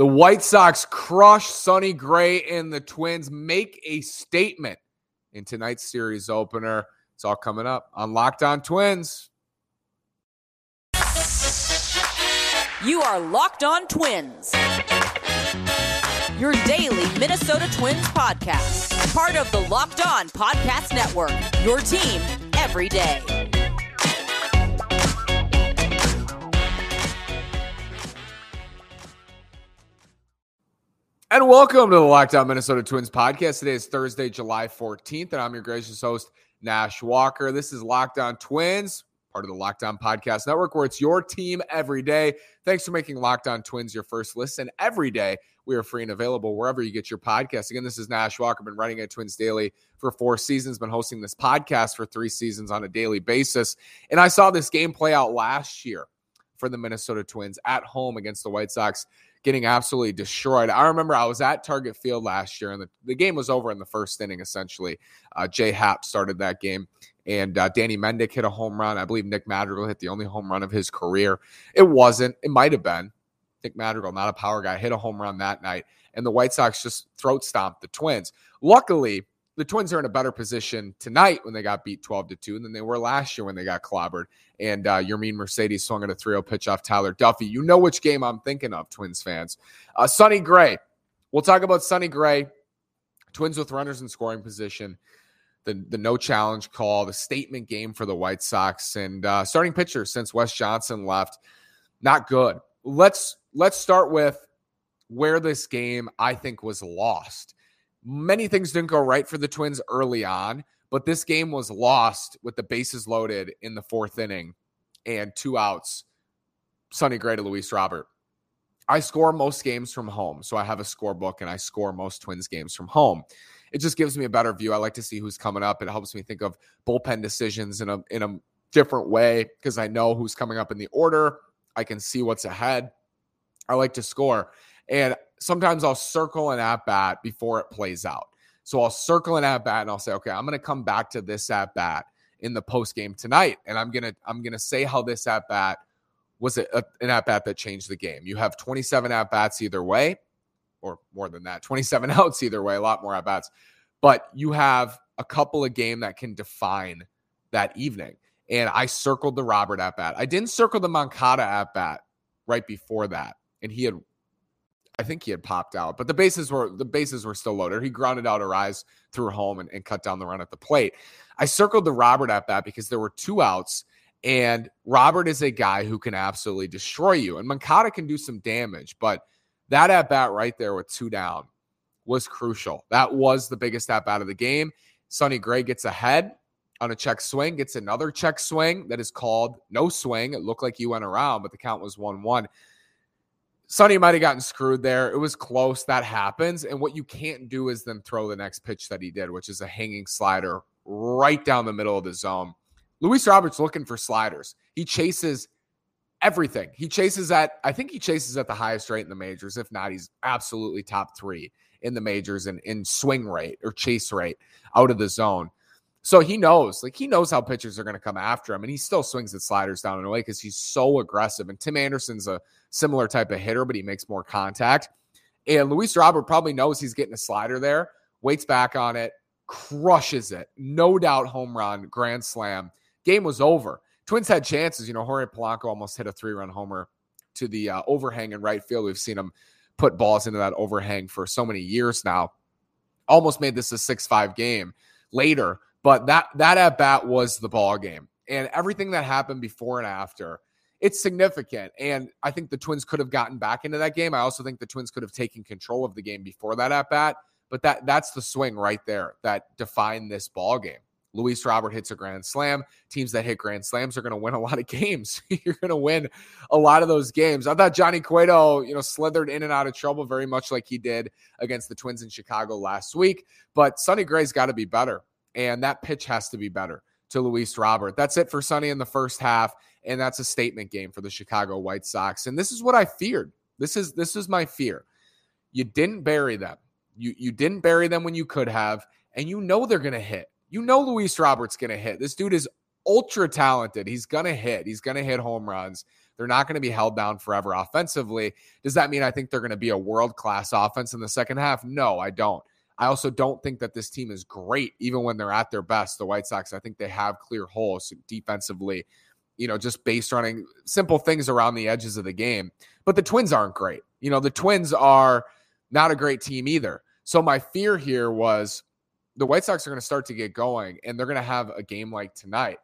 The White Sox crush Sonny Gray and the Twins make a statement in tonight's series opener. It's all coming up on Locked On Twins. You are Locked On Twins. Your daily Minnesota Twins podcast. Part of the Locked On Podcast Network. Your team every day. And welcome to the Locked On Minnesota Twins podcast. Today is Thursday, July 14th, and I'm your gracious host, Nash Walker. This is Locked On Twins, part of the Locked On Podcast Network, where it's your team every day. Thanks for making Locked On Twins your first listen every day. We are free and available wherever you get your podcast. Again, this is Nash Walker. Been writing at Twins Daily for four seasons, been hosting this podcast for three seasons on a daily basis. And I saw this game play out last year for the Minnesota Twins at home against the White Sox getting absolutely destroyed. I remember I was at Target Field last year, and the, the game was over in the first inning, essentially. Uh, J.A. Happ started that game, and uh, Danny Mendick hit a home run. I believe Nick Madrigal hit the only home run of his career. It wasn't. It might have been. Nick Madrigal, not a power guy, hit a home run that night, and the White Sox just throat stomped the Twins. Luckily, the Twins are in a better position tonight when they got beat 12 to 2 than they were last year when they got clobbered. And uh, Yermin Mercedes swung at a 3 0 pitch off Tyler Duffey. You know which game I'm thinking of, Twins fans. Uh, Sonny Gray. We'll talk about Sonny Gray. Twins with runners in scoring position. The, the no challenge call, the statement game for the White Sox, and uh, starting pitcher since Wes Johnson left, not good. Let's let's start with where this game I think was lost many things didn't go right for the Twins early on, but this game was lost with the bases loaded in the fourth inning and two outs. Sonny Gray to Luis Robert. I score most games from home, so I have a scorebook and I score most Twins games from home. It just gives me a better view. I like to see who's coming up. It helps me think of bullpen decisions in a in a different way because I know who's coming up in the order. I can see what's ahead. I like to score. And sometimes I'll circle an at bat before it plays out. So I'll circle an at bat and I'll say, okay, I'm going to come back to this at bat in the post game tonight, and I'm gonna I'm gonna say how this at bat was a, a, an at bat that changed the game. You have 27 at bats either way, or more than that, 27 outs either way, a lot more at bats, but you have a couple of game that can define that evening. And I circled the Robert at bat. I didn't circle the Moncada at bat right before that, and he had I think he had popped out, but the bases were the bases were still loaded. He grounded out Arraez threw home and, and cut down the run at the plate. I circled the Robert at bat because there were two outs, and Robert is a guy who can absolutely destroy you. And Moncada can do some damage, but that at bat right there with two down was crucial. That was the biggest at bat of the game. Sonny Gray gets ahead on a check swing, gets another check swing that is called no swing. It looked like he went around, but the count was 1 1. Sonny might have gotten screwed there. It was close. That happens. And what you can't do is then throw the next pitch that he did, which is a hanging slider right down the middle of the zone. Luis Roberts looking for sliders. He chases everything. He chases at, I think he chases at the highest rate in the majors. If not, he's absolutely top three in the majors and in swing rate or chase rate out of the zone. So he knows, like he knows how pitchers are going to come after him, and he still swings at sliders down and away because he's so aggressive. And Tim Anderson's a similar type of hitter, but he makes more contact. And Luis Robert probably knows he's getting a slider there, waits back on it, crushes it, no doubt home run, grand slam. Game was over. Twins had chances. You know, Jorge Polanco almost hit a three-run homer to the uh, overhang in right field. We've seen him put balls into that overhang for so many years now. Almost made this a six-five game later but that that at bat was the ball game, and everything that happened before and after. It's significant. And I think the Twins could have gotten back into that game. I also think the Twins could have taken control of the game before that at bat. But that that's the swing right there that defined this ball game. Luis Robert hits a grand slam. Teams that hit grand slams are going to win a lot of games. You're going to win a lot of those games. I thought Johnny Cueto, you know, slithered in and out of trouble very much like he did against the Twins in Chicago last week. But Sonny Gray's got to be better and that pitch has to be better to Luis Robert. That's it for Sonny in the first half, and that's a statement game for the Chicago White Sox. And this is what I feared. This is this is my fear. You didn't bury them. You you didn't bury them when you could have, and you know they're going to hit. You know Luis Robert's going to hit. This dude is ultra talented. He's going to hit. He's going to hit home runs. They're not going to be held down forever offensively. Does that mean I think they're going to be a world class offense in the second half? No, I don't. I also don't think that this team is great, even when they're at their best. The White Sox, I think they have clear holes defensively, you know, just base running simple things around the edges of the game. But the Twins aren't great. You know, the Twins are not a great team either. So my fear here was the White Sox are going to start to get going and they're going to have a game like tonight.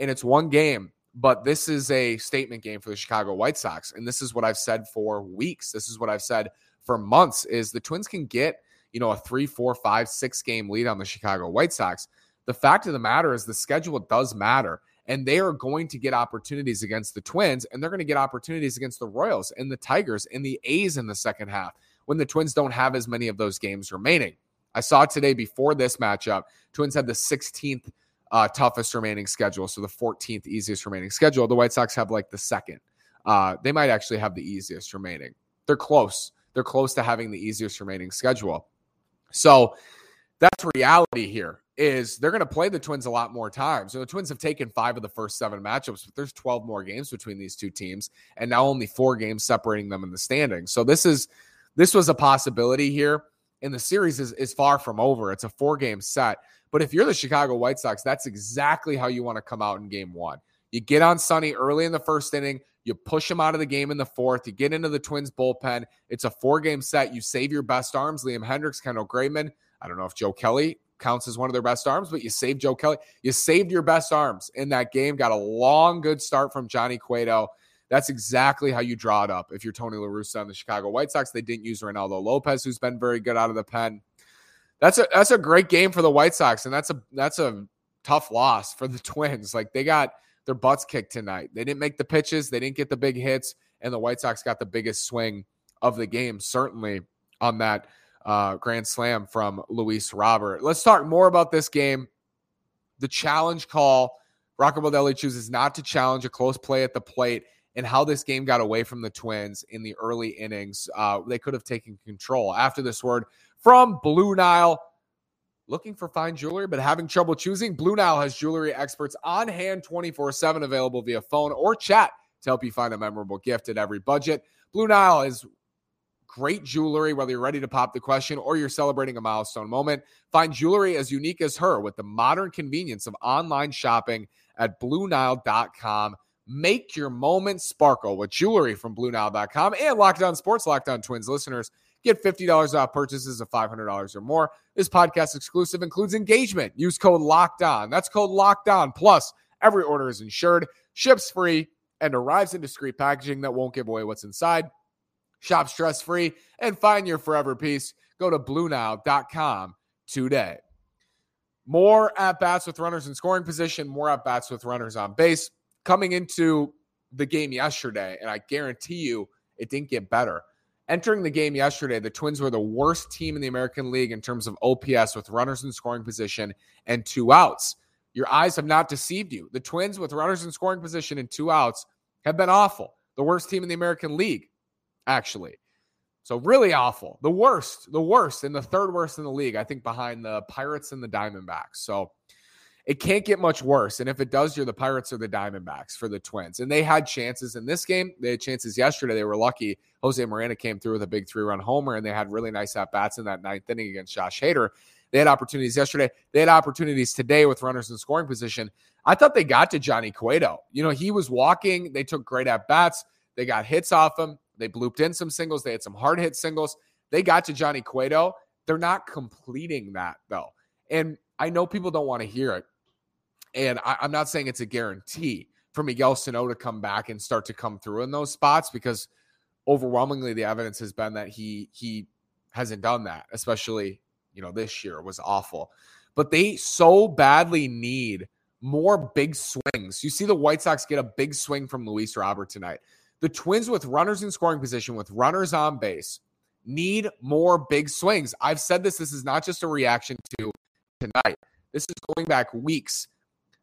And it's one game, but this is a statement game for the Chicago White Sox. And this is what I've said for weeks. This is what I've said for months is the Twins can get, you know, a three, four, five, six game lead on the Chicago White Sox. The fact of the matter is the schedule does matter. And they are going to get opportunities against the Twins, and they're going to get opportunities against the Royals and the Tigers and the A's in the second half when the Twins don't have as many of those games remaining. I saw today before this matchup, Twins had the 16th uh, toughest remaining schedule, so the 14th easiest remaining schedule. The White Sox have like the second. Uh, they might actually have the easiest remaining. They're close. They're close to having the easiest remaining schedule. So that's reality here. Is they're going to play the Twins a lot more times. So the Twins have taken five of the first seven matchups, but there's 12 more games between these two teams, and now only four games separating them in the standings. So this is this was a possibility here and the series is, is far from over. It's a four game set. But if you're the Chicago White Sox, that's exactly how you want to come out in game one. You get on Sonny early in the first inning, you push him out of the game in the fourth, you get into the Twins bullpen. It's a four game set. You save your best arms, Liam Hendriks, Kendall Graveman. I don't know if Joe Kelly counts as one of their best arms, but you saved Joe Kelly. You saved your best arms in that game. Got a long, good start from Johnny Cueto. That's exactly how you draw it up. If you're Tony La Russa on the Chicago White Sox, they didn't use Reynaldo Lopez, who's been very good out of the pen. That's a that's a great game for the White Sox, and that's a that's a tough loss for the Twins. Like they got their butts kicked tonight. They didn't make the pitches, they didn't get the big hits, and the White Sox got the biggest swing of the game, certainly on that uh, grand slam from Luis Robert. Let's talk more about this game. The challenge call. Rocco Baldelli chooses not to challenge a close play at the plate and how this game got away from the Twins in the early innings. Uh, they could have taken control. After this word from Blue Nile, looking for fine jewelry but having trouble choosing, Blue Nile has jewelry experts on hand 24 7 available via phone or chat to help you find a memorable gift at every budget. Blue Nile is great jewelry, whether you're ready to pop the question or you're celebrating a milestone moment. Find jewelry as unique as her with the modern convenience of online shopping at BlueNile.com. Make your moment sparkle with jewelry from BlueNile.com and Locked On Sports. Locked On Twins listeners get $50 off purchases of $500 or more. This podcast exclusive includes engagement. Use code Locked On. That's code Locked On. Plus, every order is insured, ships free, and arrives in discreet packaging that won't give away what's inside. Shop stress free and find your forever piece. Go to BlueNile.com today. More at bats with runners in scoring position, more at bats with runners on base coming into the game yesterday, and I guarantee you it didn't get better. Entering the game yesterday, the Twins were the worst team in the American League in terms of OPS with runners in scoring position and two outs. Your eyes have not deceived you. The Twins with runners in scoring position and two outs have been awful. The worst team in the American League, actually. So really awful. The worst, the worst, and the third worst in the league, I think, behind the Pirates and the Diamondbacks. So it can't get much worse. And if it does, you're the Pirates or the Diamondbacks for the Twins. And they had chances in this game. They had chances yesterday. They were lucky. Jose Miranda came through with a big three run homer, and they had really nice at bats in that ninth inning against Josh Hader. They had opportunities yesterday. They had opportunities today with runners in scoring position. I thought they got to Johnny Cueto. You know, he was walking. They took great at bats. They got hits off him. They blooped in some singles. They had some hard hit singles. They got to Johnny Cueto. They're not completing that, though. And I know people don't want to hear it. And I, am not saying it's a guarantee for Miguel Sano to come back and start to come through in those spots because overwhelmingly the evidence has been that he he hasn't done that, especially you know this year was awful. But they so badly need more big swings. You see the White Sox get a big swing from Luis Robert tonight. The Twins with runners in scoring position with runners on base need more big swings. I've said this this is not just a reaction to tonight. This is going back weeks.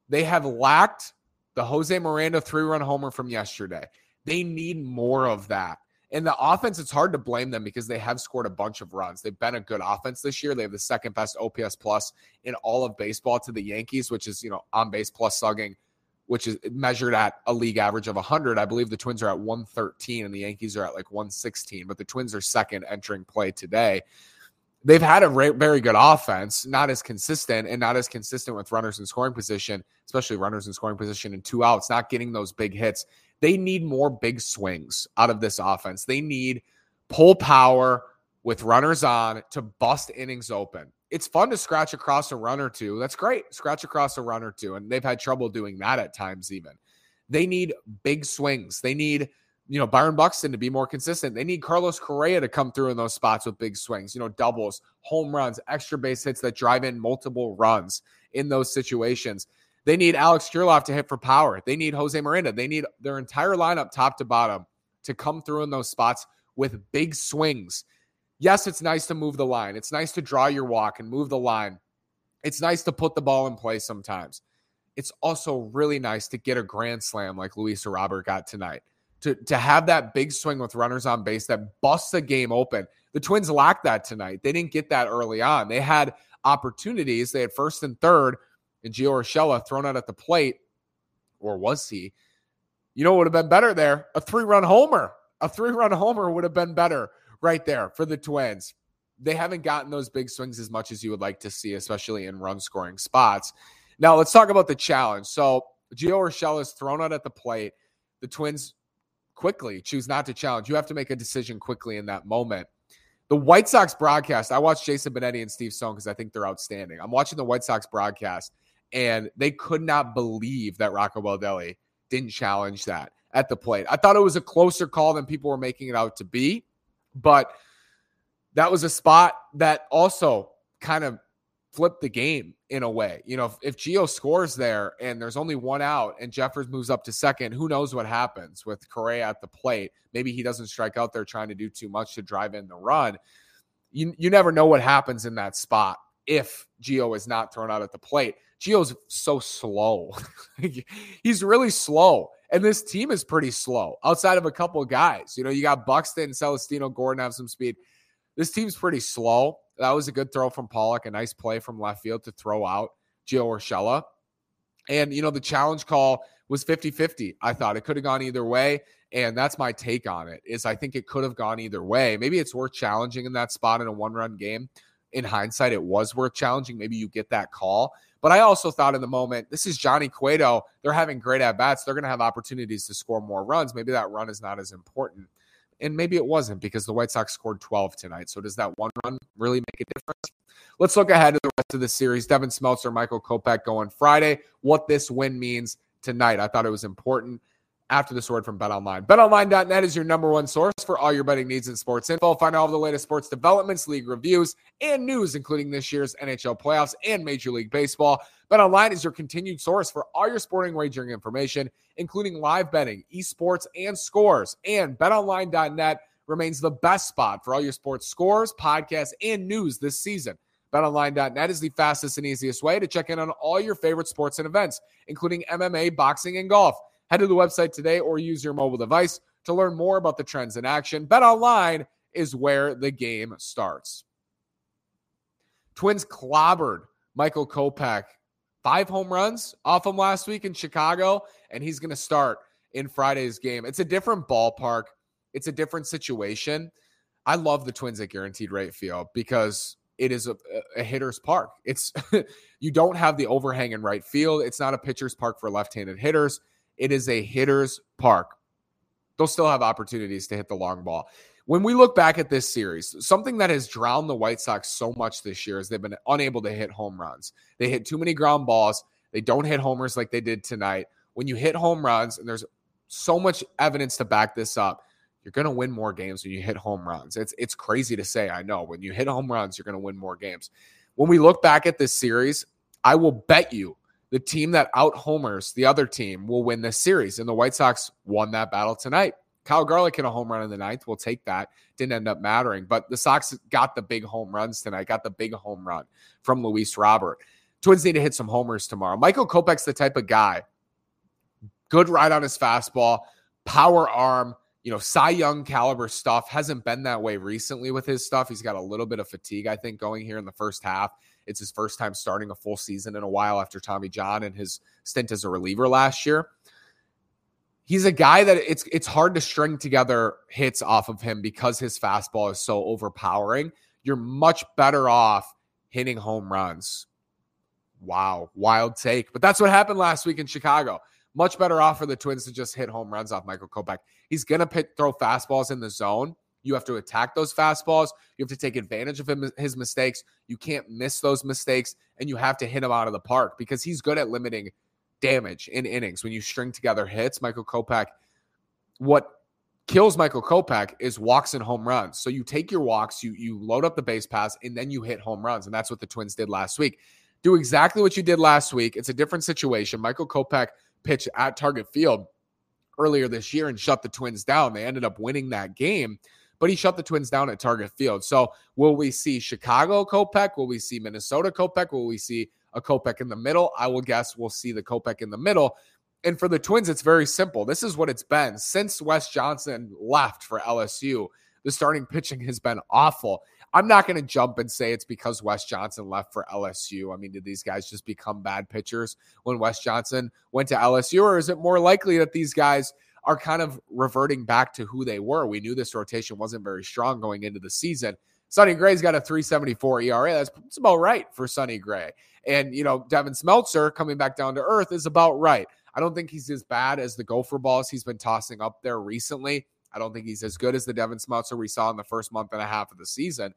They have lacked the Jose Miranda three run homer from yesterday. They need more of that. And the offense, it's hard to blame them because they have scored a bunch of runs. They've been a good offense this year. They have the second best OPS plus in all of baseball to the Yankees, which is, you know, on base plus slugging which is measured at a league average of 100. I believe the Twins are at 113 and the Yankees are at like 116, but the Twins are second entering play today. They've had a re- very good offense, not as consistent and not as consistent with runners in scoring position, especially runners in scoring position and two outs, not getting those big hits. They need more big swings out of this offense. They need pull power with runners on to bust innings open. It's fun to scratch across a run or two. That's great. Scratch across a run or two. And they've had trouble doing that at times, even. They need big swings. They need, you know, Byron Buxton to be more consistent. They need Carlos Correa to come through in those spots with big swings, you know, doubles, home runs, extra base hits that drive in multiple runs in those situations. They need Alex Kirilloff to hit for power. They need Jose Miranda. They need their entire lineup, top to bottom, to come through in those spots with big swings. Yes, it's nice to move the line. It's nice to draw your walk and move the line. It's nice to put the ball in play sometimes. It's also really nice to get a grand slam like Luis Robert got tonight. To, to have that big swing with runners on base that busts the game open. The Twins lacked that tonight. They didn't get that early on. They had opportunities. They had first and third and Gio Urshela thrown out at the plate, or was he? You know, what would have been better there. A three run homer. A three run homer would have been better right there for the Twins. They haven't gotten those big swings as much as you would like to see, especially in run scoring spots. Now, let's talk about the challenge. So, Gio Urshela is thrown out at the plate. The Twins quickly choose not to challenge. You have to make a decision quickly in that moment. The White Sox broadcast, I watched Jason Benetti and Steve Stone because I think they're outstanding. I'm watching the White Sox broadcast, and they could not believe that Rocco Baldelli didn't challenge that at the plate. I thought it was a closer call than people were making it out to be, but that was a spot that also kind of flipped the game in a way. You know, if, if Gio scores there and there's only one out and Jeffers moves up to second, who knows what happens with Correa at the plate? Maybe he doesn't strike out there trying to do too much to drive in the run. You, you never know what happens in that spot if Gio is not thrown out at the plate. Gio's so slow. He's really slow. And this team is pretty slow outside of a couple of guys. You know, you got Buxton, and Celestino, Gordon have some speed. This team's pretty slow. That was a good throw from Pollock, a nice play from left field to throw out Gio Urshela. And, you know, the challenge call was 50 50. I thought it could have gone either way. And that's my take on it is I think it could have gone either way. Maybe it's worth challenging in that spot in a one run game. In hindsight, it was worth challenging. Maybe you get that call. But I also thought in the moment, this is Johnny Cueto. They're having great at bats. They're going to have opportunities to score more runs. Maybe that run is not as important. And maybe it wasn't because the White Sox scored 12 tonight. So does that one run really make a difference? Let's look ahead to the rest of the series. Devin Smeltzer, Michael Kopech going Friday. What this win means tonight. I thought it was important after this word from BetOnline. BetOnline.net is your number one source for all your betting needs and sports info. Find all the latest sports developments, league reviews, and news, including this year's NHL playoffs and Major League Baseball. BetOnline is your continued source for all your sporting wagering information, including live betting, esports, and scores. And BetOnline.net remains the best spot for all your sports scores, podcasts, and news this season. BetOnline.net is the fastest and easiest way to check in on all your favorite sports and events, including MMA, boxing, and golf. Head to the website today or use your mobile device to learn more about the trends in action. Bet online is where the game starts. Twins clobbered Michael Kopech. Five home runs off him last week in Chicago, and he's going to start in Friday's game. It's a different ballpark, it's a different situation. I love the Twins at Guaranteed Rate Field because it is a, a hitter's park. It's you don't have the overhang in right field. It's not a pitcher's park for left-handed hitters. It is a hitter's park. They'll still have opportunities to hit the long ball. When we look back at this series, something that has drowned the White Sox so much this year is they've been unable to hit home runs. They hit too many ground balls. They don't hit homers like they did tonight. When you hit home runs, and there's so much evidence to back this up, you're going to win more games when you hit home runs. It's it's crazy to say, I know. When you hit home runs, you're going to win more games. When we look back at this series, I will bet you the team that out homers the other team will win this series. And the White Sox won that battle tonight. Kyle Garlick hit a home run in the ninth. We'll take that. Didn't end up mattering. But the Sox got the big home runs tonight, got the big home run from Luis Robert. Twins need to hit some homers tomorrow. Michael Kopech's the type of guy, good ride on his fastball, power arm, you know, Cy Young caliber stuff hasn't been that way recently with his stuff. He's got a little bit of fatigue, I think, going here in the first half. It's his first time starting a full season in a while after Tommy John and his stint as a reliever last year. He's a guy that it's it's hard to string together hits off of him because his fastball is so overpowering. You're much better off hitting home runs. Wow, wild take. But that's what happened last week in Chicago. Much better off for the Twins to just hit home runs off Michael Kopech. He's going to throw fastballs in the zone. You have to attack those fastballs. You have to take advantage of him, his mistakes. You can't miss those mistakes, and you have to hit him out of the park because he's good at limiting damage in innings. When you string together hits, Michael Kopech, what kills Michael Kopech is walks and home runs. So you take your walks, you you load up the base pass, and then you hit home runs, and that's what the Twins did last week. Do exactly what you did last week. It's a different situation. Michael Kopech pitched at Target Field earlier this year and shut the Twins down. They ended up winning that game but he shut the Twins down at Target Field. So will we see Chicago Kopech? Will we see Minnesota Kopech? Will we see a Kopech in the middle? I will guess we'll see the Kopech in the middle. And for the Twins, it's very simple. This is what it's been since Wes Johnson left for LSU. The starting pitching has been awful. I'm not going to jump and say it's because Wes Johnson left for LSU. I mean, did these guys just become bad pitchers when Wes Johnson went to LSU? Or is it more likely that these guys are kind of reverting back to who they were. We knew this rotation wasn't very strong going into the season. Sonny Gray's got a 374 ERA. That's, that's about right for Sonny Gray. And, you know, Devin Smeltzer coming back down to earth is about right. I don't think he's as bad as the gopher balls he's been tossing up there recently. I don't think he's as good as the Devin Smeltzer we saw in the first month and a half of the season.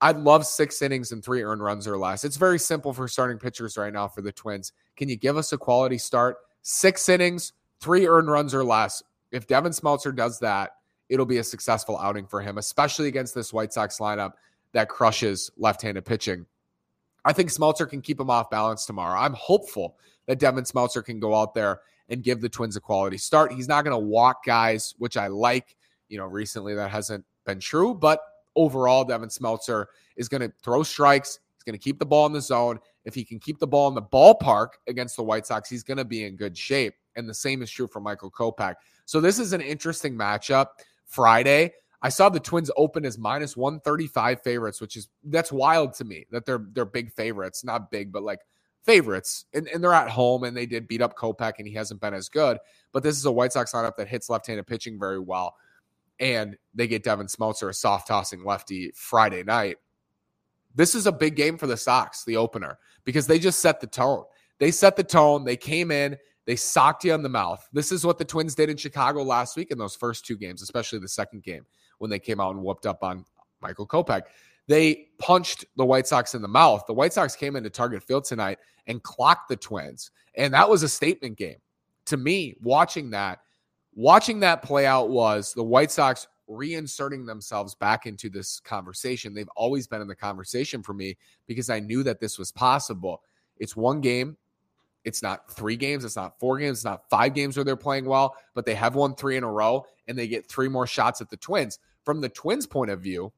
I'd love six innings and three earned runs or less. It's very simple for starting pitchers right now for the Twins. Can you give us a quality start? Six innings, three earned runs or less. If Devin Smeltzer does that, it'll be a successful outing for him, especially against this White Sox lineup that crushes left handed pitching. I think Smeltzer can keep him off balance tomorrow. I'm hopeful that Devin Smeltzer can go out there and give the Twins a quality start. He's not going to walk guys, which I like. You know, recently that hasn't been true, but overall, Devin Smeltzer is going to throw strikes. He's going to keep the ball in the zone. If he can keep the ball in the ballpark against the White Sox, he's going to be in good shape. And the same is true for Michael Kopech. So this is an interesting matchup. Friday, I saw the Twins open as minus 135 favorites, which is that's wild to me that they're they're big favorites, not big, but like favorites. And, and they're at home and they did beat up Kopech and he hasn't been as good. But this is a White Sox lineup that hits left-handed pitching very well. And they get Devin Smeltzer, a soft tossing lefty, Friday night. This is a big game for the Sox, the opener, because they just set the tone. They set the tone. They came in, they socked you on the mouth. This is what the Twins did in Chicago last week in those first two games, especially the second game when they came out and whooped up on Michael Kopech. They punched the White Sox in the mouth. The White Sox came into Target Field tonight and clocked the Twins. And that was a statement game. To me, watching that, watching that play out was the White Sox reinserting themselves back into this conversation. They've always been in the conversation for me because I knew that this was possible. It's one game. It's not three games. It's not four games. It's not five games where they're playing well, but they have won three in a row and they get three more shots at the Twins. From the Twins' point of view,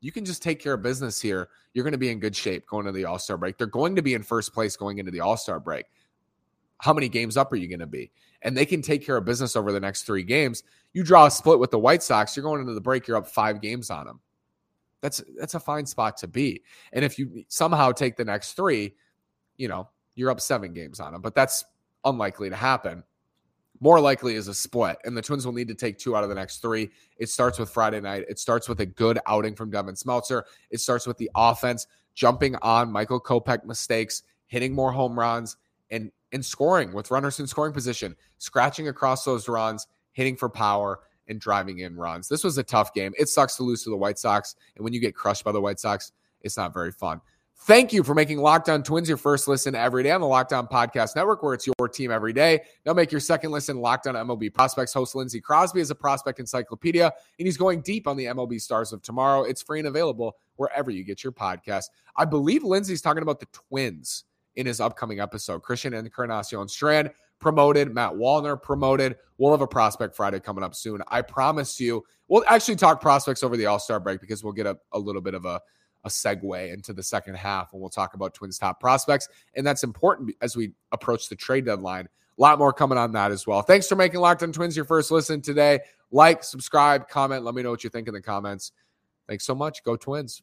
you can just take care of business here. You're going to be in good shape going to the All Star break. They're going to be in first place going into the All Star break. How many games up are you going to be? And they can take care of business over the next three games. You draw a split with the White Sox, you're going into the break, you're up five games on them. That's that's a fine spot to be. And if you somehow take the next three, you know, you're up seven games on them, but that's unlikely to happen. More likely is a split, and the Twins will need to take two out of the next three. It starts with Friday night. It starts with a good outing from Devin Smeltzer. It starts with the offense jumping on Michael Kopech mistakes, hitting more home runs, and and scoring with runners in scoring position, scratching across those runs, hitting for power, and driving in runs. This was a tough game. It sucks to lose to the White Sox, and when you get crushed by the White Sox, it's not very fun. Thank you for making Locked On Twins your first listen every day on the Locked On Podcast Network, where it's your team every day. Now make your second listen Locked On MLB Prospects. Host Lindsey Crosby is a prospect encyclopedia, and he's going deep on the MLB stars of tomorrow. It's free and available wherever you get your podcast. I believe Lindsey's talking about the Twins in his upcoming episode. Christian and Encarnacion Strand promoted, Matt Wallner promoted. We'll have a prospect Friday coming up soon. I promise you. We'll actually talk prospects over the All Star break because we'll get a, a little bit of a a segue into the second half when we'll talk about Twins top prospects. And that's important as we approach the trade deadline A lot more coming on that as well. Thanks for making Locked on Twins your first listen today. Like, subscribe, comment. Let me know what you think in the comments. Thanks so much. Go Twins.